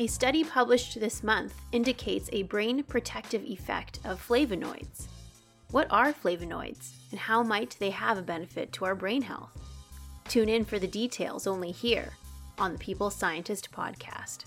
A study published this month indicates a brain protective effect of flavonoids. What are flavonoids, and how might they have a benefit to our brain health? Tune in for the details only here on the People's Scientist podcast.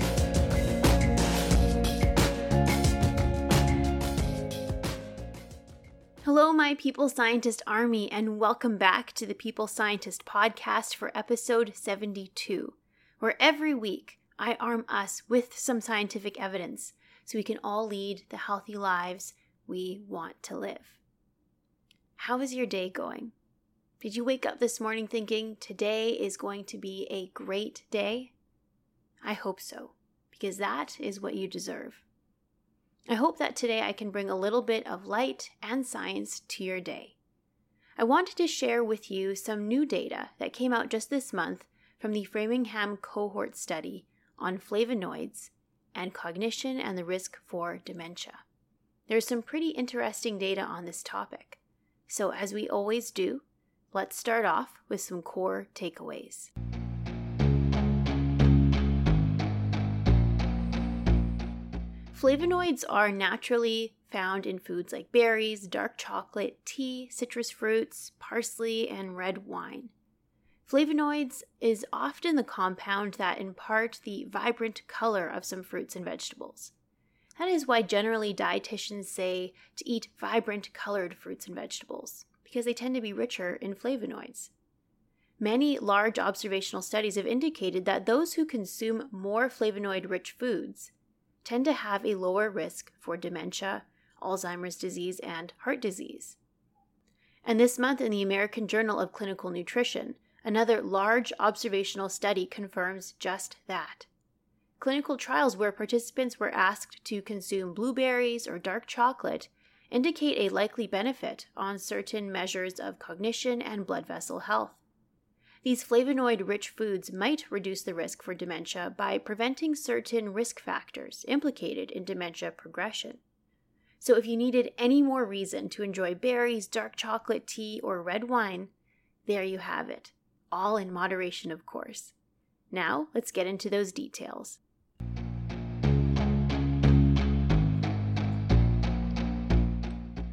Hello, my People's Scientist Army, and welcome back to the People's Scientist podcast for episode 72, where every week I arm us with some scientific evidence so we can all lead the healthy lives we want to live. How is your day going? Did you wake up this morning thinking today is going to be a great day? I hope so, because that is what you deserve. I hope that today I can bring a little bit of light and science to your day. I wanted to share with you some new data that came out just this month from the Framingham cohort study on flavonoids and cognition and the risk for dementia. There's some pretty interesting data on this topic. So, as we always do, let's start off with some core takeaways. Flavonoids are naturally found in foods like berries, dark chocolate, tea, citrus fruits, parsley, and red wine. Flavonoids is often the compound that impart the vibrant color of some fruits and vegetables. That is why generally dietitians say to eat vibrant colored fruits and vegetables, because they tend to be richer in flavonoids. Many large observational studies have indicated that those who consume more flavonoid rich foods tend to have a lower risk for dementia, Alzheimer's disease, and heart disease. And this month in the American Journal of Clinical Nutrition, another large observational study confirms just that. Clinical trials where participants were asked to consume blueberries or dark chocolate indicate a likely benefit on certain measures of cognition and blood vessel health. These flavonoid rich foods might reduce the risk for dementia by preventing certain risk factors implicated in dementia progression. So, if you needed any more reason to enjoy berries, dark chocolate, tea, or red wine, there you have it. All in moderation, of course. Now, let's get into those details.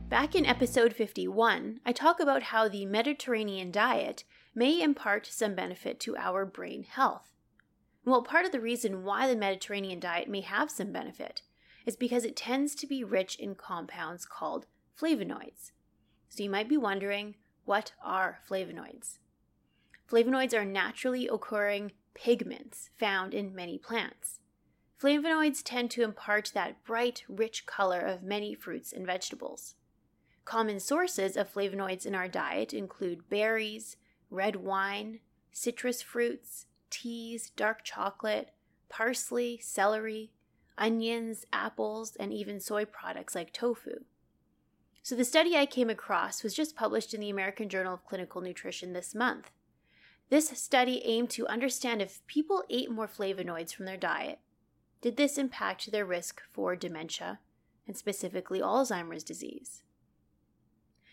Back in episode 51, I talk about how the Mediterranean diet may impart some benefit to our brain health. Well, part of the reason why the Mediterranean diet may have some benefit is because it tends to be rich in compounds called flavonoids. So you might be wondering, what are flavonoids? Flavonoids are naturally occurring pigments found in many plants. Flavonoids tend to impart that bright, rich color of many fruits and vegetables. Common sources of flavonoids in our diet include berries, red wine, citrus fruits, teas, dark chocolate, parsley, celery, onions, apples, and even soy products like tofu. So, the study I came across was just published in the American Journal of Clinical Nutrition this month. This study aimed to understand if people ate more flavonoids from their diet, did this impact their risk for dementia, and specifically Alzheimer's disease?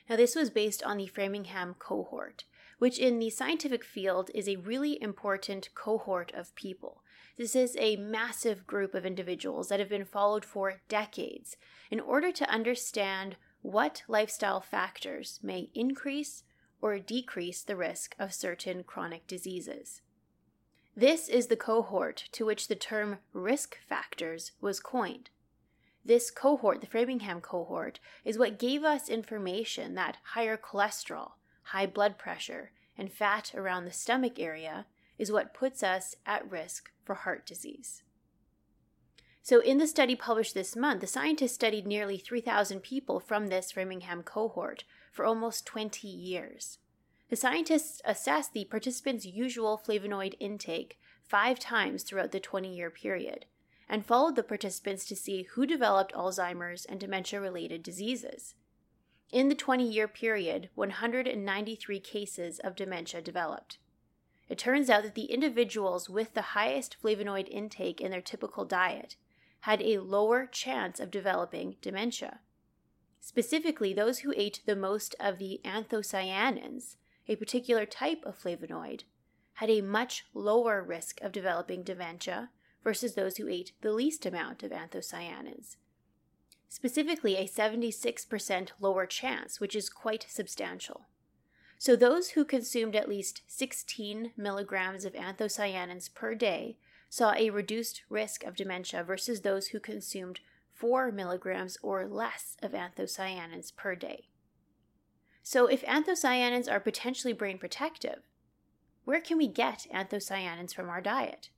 Now, this was based on the Framingham cohort, which in the scientific field is a really important cohort of people. This is a massive group of individuals that have been followed for decades in order to understand what lifestyle factors may increase or decrease the risk of certain chronic diseases. This is the cohort to which the term risk factors was coined. This cohort, the Framingham cohort, is what gave us information that higher cholesterol, high blood pressure, and fat around the stomach area is what puts us at risk for heart disease. So, in the study published this month, the scientists studied nearly 3,000 people from this Framingham cohort for almost 20 years. The scientists assessed the participants' usual flavonoid intake five times throughout the 20 year period and followed the participants to see who developed Alzheimer's and dementia related diseases. In the 20 year period, 193 cases of dementia developed. It turns out that the individuals with the highest flavonoid intake in their typical diet had a lower chance of developing dementia. Specifically, those who ate the most of the anthocyanins, a particular type of flavonoid, had a much lower risk of developing dementia versus those who ate the least amount of anthocyanins. Specifically, a 76% lower chance, which is quite substantial. So, those who consumed at least 16 milligrams of anthocyanins per day saw a reduced risk of dementia versus those who consumed 4 milligrams or less of anthocyanins per day. So, if anthocyanins are potentially brain protective, where can we get anthocyanins from our diet?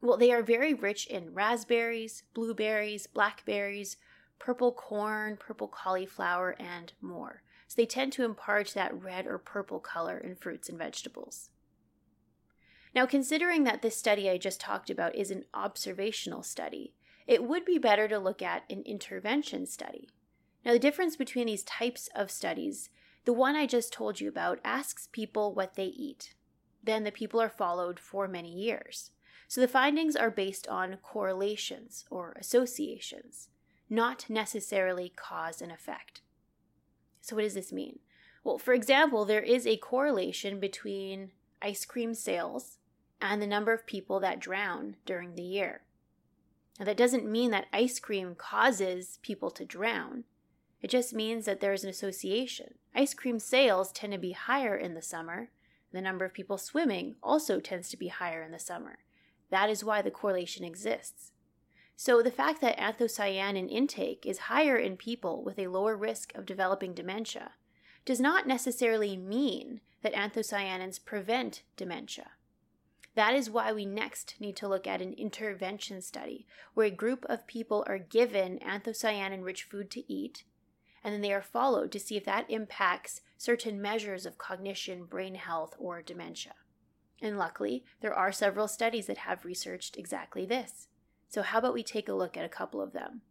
Well, they are very rich in raspberries, blueberries, blackberries, purple corn, purple cauliflower, and more. So they tend to impart that red or purple color in fruits and vegetables. Now, considering that this study I just talked about is an observational study, it would be better to look at an intervention study. Now, the difference between these types of studies, the one I just told you about asks people what they eat. Then the people are followed for many years. So the findings are based on correlations or associations, not necessarily cause and effect. So, what does this mean? Well, for example, there is a correlation between ice cream sales and the number of people that drown during the year. Now, that doesn't mean that ice cream causes people to drown. It just means that there's an association. Ice cream sales tend to be higher in the summer. The number of people swimming also tends to be higher in the summer. That is why the correlation exists. So, the fact that anthocyanin intake is higher in people with a lower risk of developing dementia does not necessarily mean that anthocyanins prevent dementia. That is why we next need to look at an intervention study where a group of people are given anthocyanin rich food to eat, and then they are followed to see if that impacts certain measures of cognition, brain health, or dementia. And luckily, there are several studies that have researched exactly this. So, how about we take a look at a couple of them?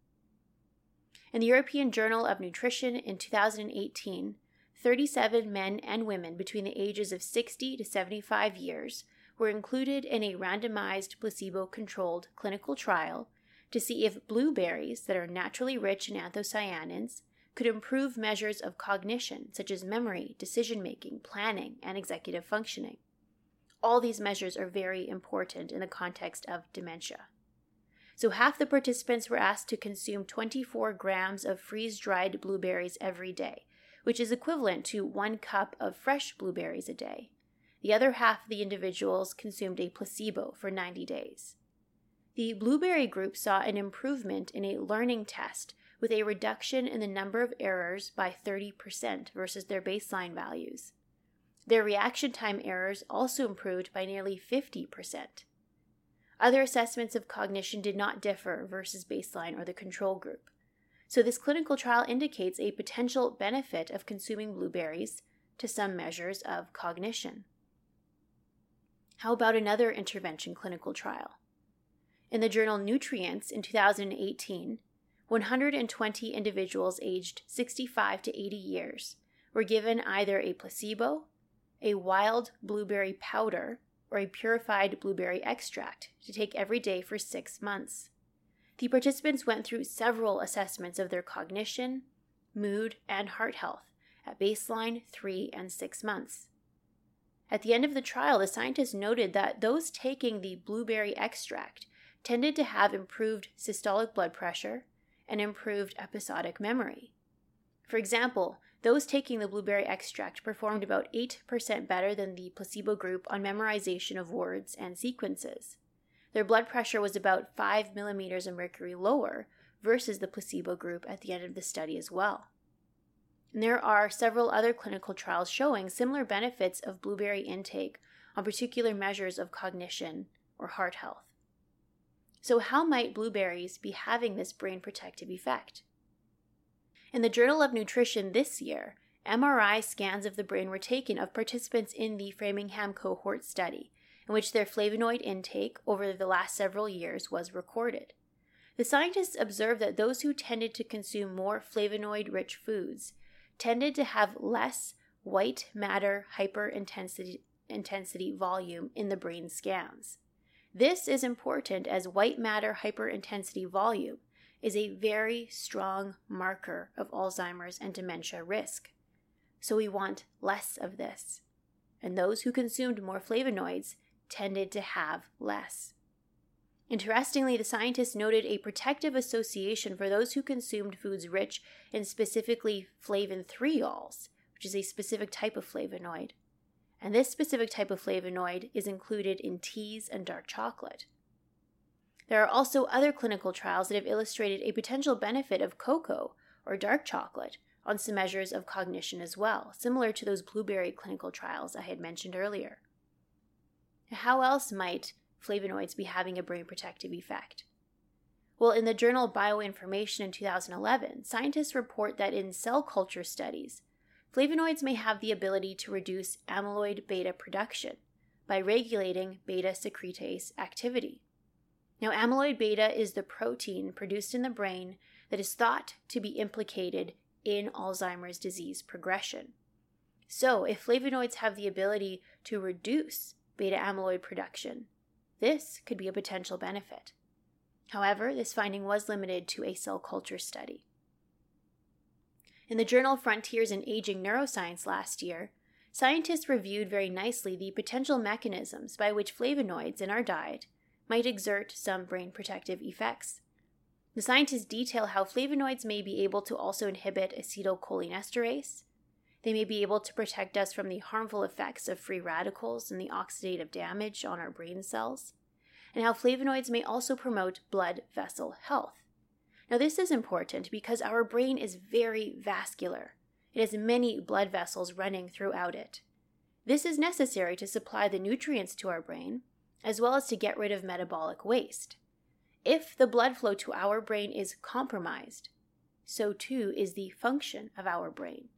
In the European Journal of Nutrition in 2018, 37 men and women between the ages of 60 to 75 years were included in a randomized placebo controlled clinical trial to see if blueberries that are naturally rich in anthocyanins could improve measures of cognition such as memory, decision making, planning, and executive functioning. All these measures are very important in the context of dementia. So, half the participants were asked to consume 24 grams of freeze dried blueberries every day, which is equivalent to one cup of fresh blueberries a day. The other half of the individuals consumed a placebo for 90 days. The blueberry group saw an improvement in a learning test with a reduction in the number of errors by 30% versus their baseline values. Their reaction time errors also improved by nearly 50%. Other assessments of cognition did not differ versus baseline or the control group. So, this clinical trial indicates a potential benefit of consuming blueberries to some measures of cognition. How about another intervention clinical trial? In the journal Nutrients in 2018, 120 individuals aged 65 to 80 years were given either a placebo, a wild blueberry powder, or a purified blueberry extract to take every day for six months. The participants went through several assessments of their cognition, mood, and heart health at baseline, three, and six months. At the end of the trial, the scientists noted that those taking the blueberry extract tended to have improved systolic blood pressure and improved episodic memory. For example, those taking the blueberry extract performed about 8% better than the placebo group on memorization of words and sequences. Their blood pressure was about 5 millimeters of mercury lower versus the placebo group at the end of the study as well. And there are several other clinical trials showing similar benefits of blueberry intake on particular measures of cognition or heart health. So, how might blueberries be having this brain protective effect? In the Journal of Nutrition this year, MRI scans of the brain were taken of participants in the Framingham cohort study, in which their flavonoid intake over the last several years was recorded. The scientists observed that those who tended to consume more flavonoid rich foods tended to have less white matter hyperintensity intensity volume in the brain scans. This is important as white matter hyperintensity volume is a very strong marker of Alzheimer's and dementia risk. So we want less of this. And those who consumed more flavonoids tended to have less. Interestingly, the scientists noted a protective association for those who consumed foods rich in specifically flavan-3-ols, which is a specific type of flavonoid. And this specific type of flavonoid is included in teas and dark chocolate. There are also other clinical trials that have illustrated a potential benefit of cocoa or dark chocolate on some measures of cognition as well, similar to those blueberry clinical trials I had mentioned earlier. How else might flavonoids be having a brain protective effect? Well, in the journal Bioinformation in 2011, scientists report that in cell culture studies, Flavonoids may have the ability to reduce amyloid beta production by regulating beta secretase activity. Now, amyloid beta is the protein produced in the brain that is thought to be implicated in Alzheimer's disease progression. So, if flavonoids have the ability to reduce beta amyloid production, this could be a potential benefit. However, this finding was limited to a cell culture study. In the journal Frontiers in Aging Neuroscience last year, scientists reviewed very nicely the potential mechanisms by which flavonoids in our diet might exert some brain protective effects. The scientists detail how flavonoids may be able to also inhibit acetylcholinesterase. They may be able to protect us from the harmful effects of free radicals and the oxidative damage on our brain cells, and how flavonoids may also promote blood vessel health. Now, this is important because our brain is very vascular. It has many blood vessels running throughout it. This is necessary to supply the nutrients to our brain, as well as to get rid of metabolic waste. If the blood flow to our brain is compromised, so too is the function of our brain.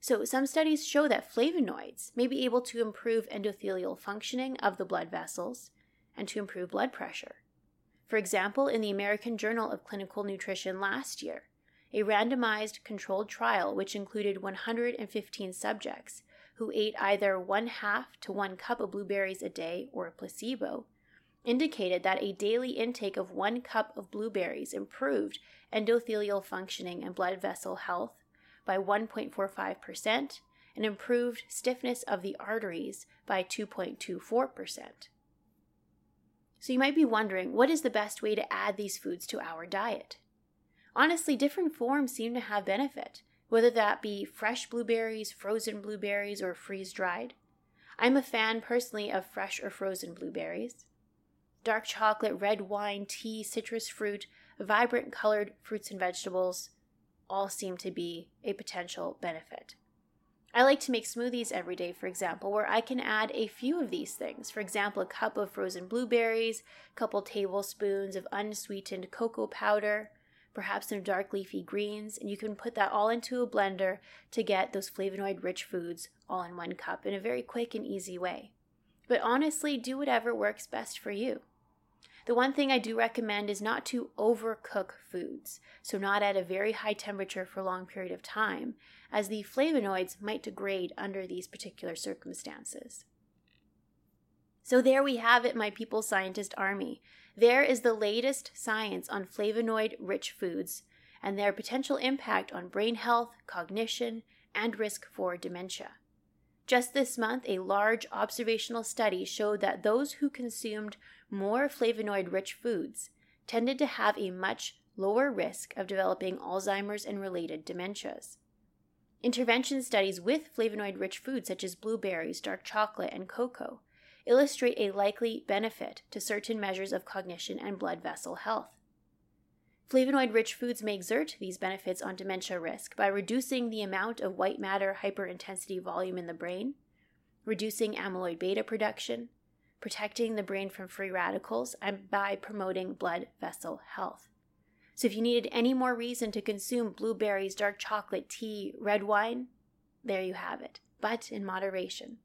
So, some studies show that flavonoids may be able to improve endothelial functioning of the blood vessels and to improve blood pressure. For example, in the American Journal of Clinical Nutrition last year, a randomized controlled trial which included 115 subjects who ate either one half to one cup of blueberries a day or a placebo indicated that a daily intake of one cup of blueberries improved endothelial functioning and blood vessel health by 1.45% and improved stiffness of the arteries by 2.24%. So you might be wondering what is the best way to add these foods to our diet? Honestly, different forms seem to have benefit, whether that be fresh blueberries, frozen blueberries, or freeze dried. I'm a fan personally of fresh or frozen blueberries. Dark chocolate, red wine, tea, citrus fruit, vibrant colored fruits and vegetables all seem to be a potential benefit. I like to make smoothies every day, for example, where I can add a few of these things. For example, a cup of frozen blueberries, a couple tablespoons of unsweetened cocoa powder, perhaps some dark leafy greens, and you can put that all into a blender to get those flavonoid rich foods all in one cup in a very quick and easy way. But honestly, do whatever works best for you. The one thing I do recommend is not to overcook foods, so not at a very high temperature for a long period of time, as the flavonoids might degrade under these particular circumstances. So there we have it, my people scientist army. There is the latest science on flavonoid rich foods and their potential impact on brain health, cognition, and risk for dementia. Just this month, a large observational study showed that those who consumed more flavonoid rich foods tended to have a much lower risk of developing Alzheimer's and related dementias. Intervention studies with flavonoid rich foods such as blueberries, dark chocolate, and cocoa illustrate a likely benefit to certain measures of cognition and blood vessel health. Flavonoid rich foods may exert these benefits on dementia risk by reducing the amount of white matter hyperintensity volume in the brain, reducing amyloid beta production, protecting the brain from free radicals and by promoting blood vessel health. So if you needed any more reason to consume blueberries, dark chocolate, tea, red wine, there you have it, but in moderation.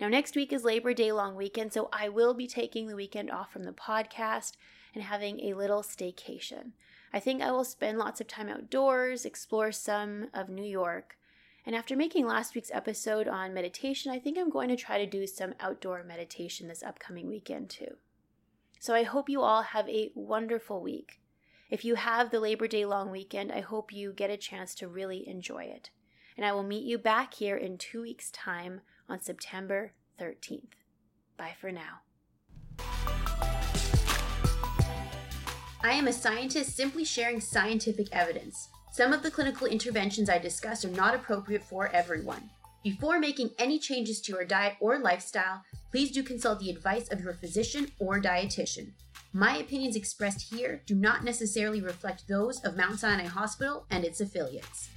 Now, next week is Labor Day long weekend, so I will be taking the weekend off from the podcast and having a little staycation. I think I will spend lots of time outdoors, explore some of New York. And after making last week's episode on meditation, I think I'm going to try to do some outdoor meditation this upcoming weekend too. So I hope you all have a wonderful week. If you have the Labor Day long weekend, I hope you get a chance to really enjoy it. And I will meet you back here in two weeks' time on September 13th. Bye for now. I am a scientist simply sharing scientific evidence. Some of the clinical interventions I discuss are not appropriate for everyone. Before making any changes to your diet or lifestyle, please do consult the advice of your physician or dietitian. My opinions expressed here do not necessarily reflect those of Mount Sinai Hospital and its affiliates.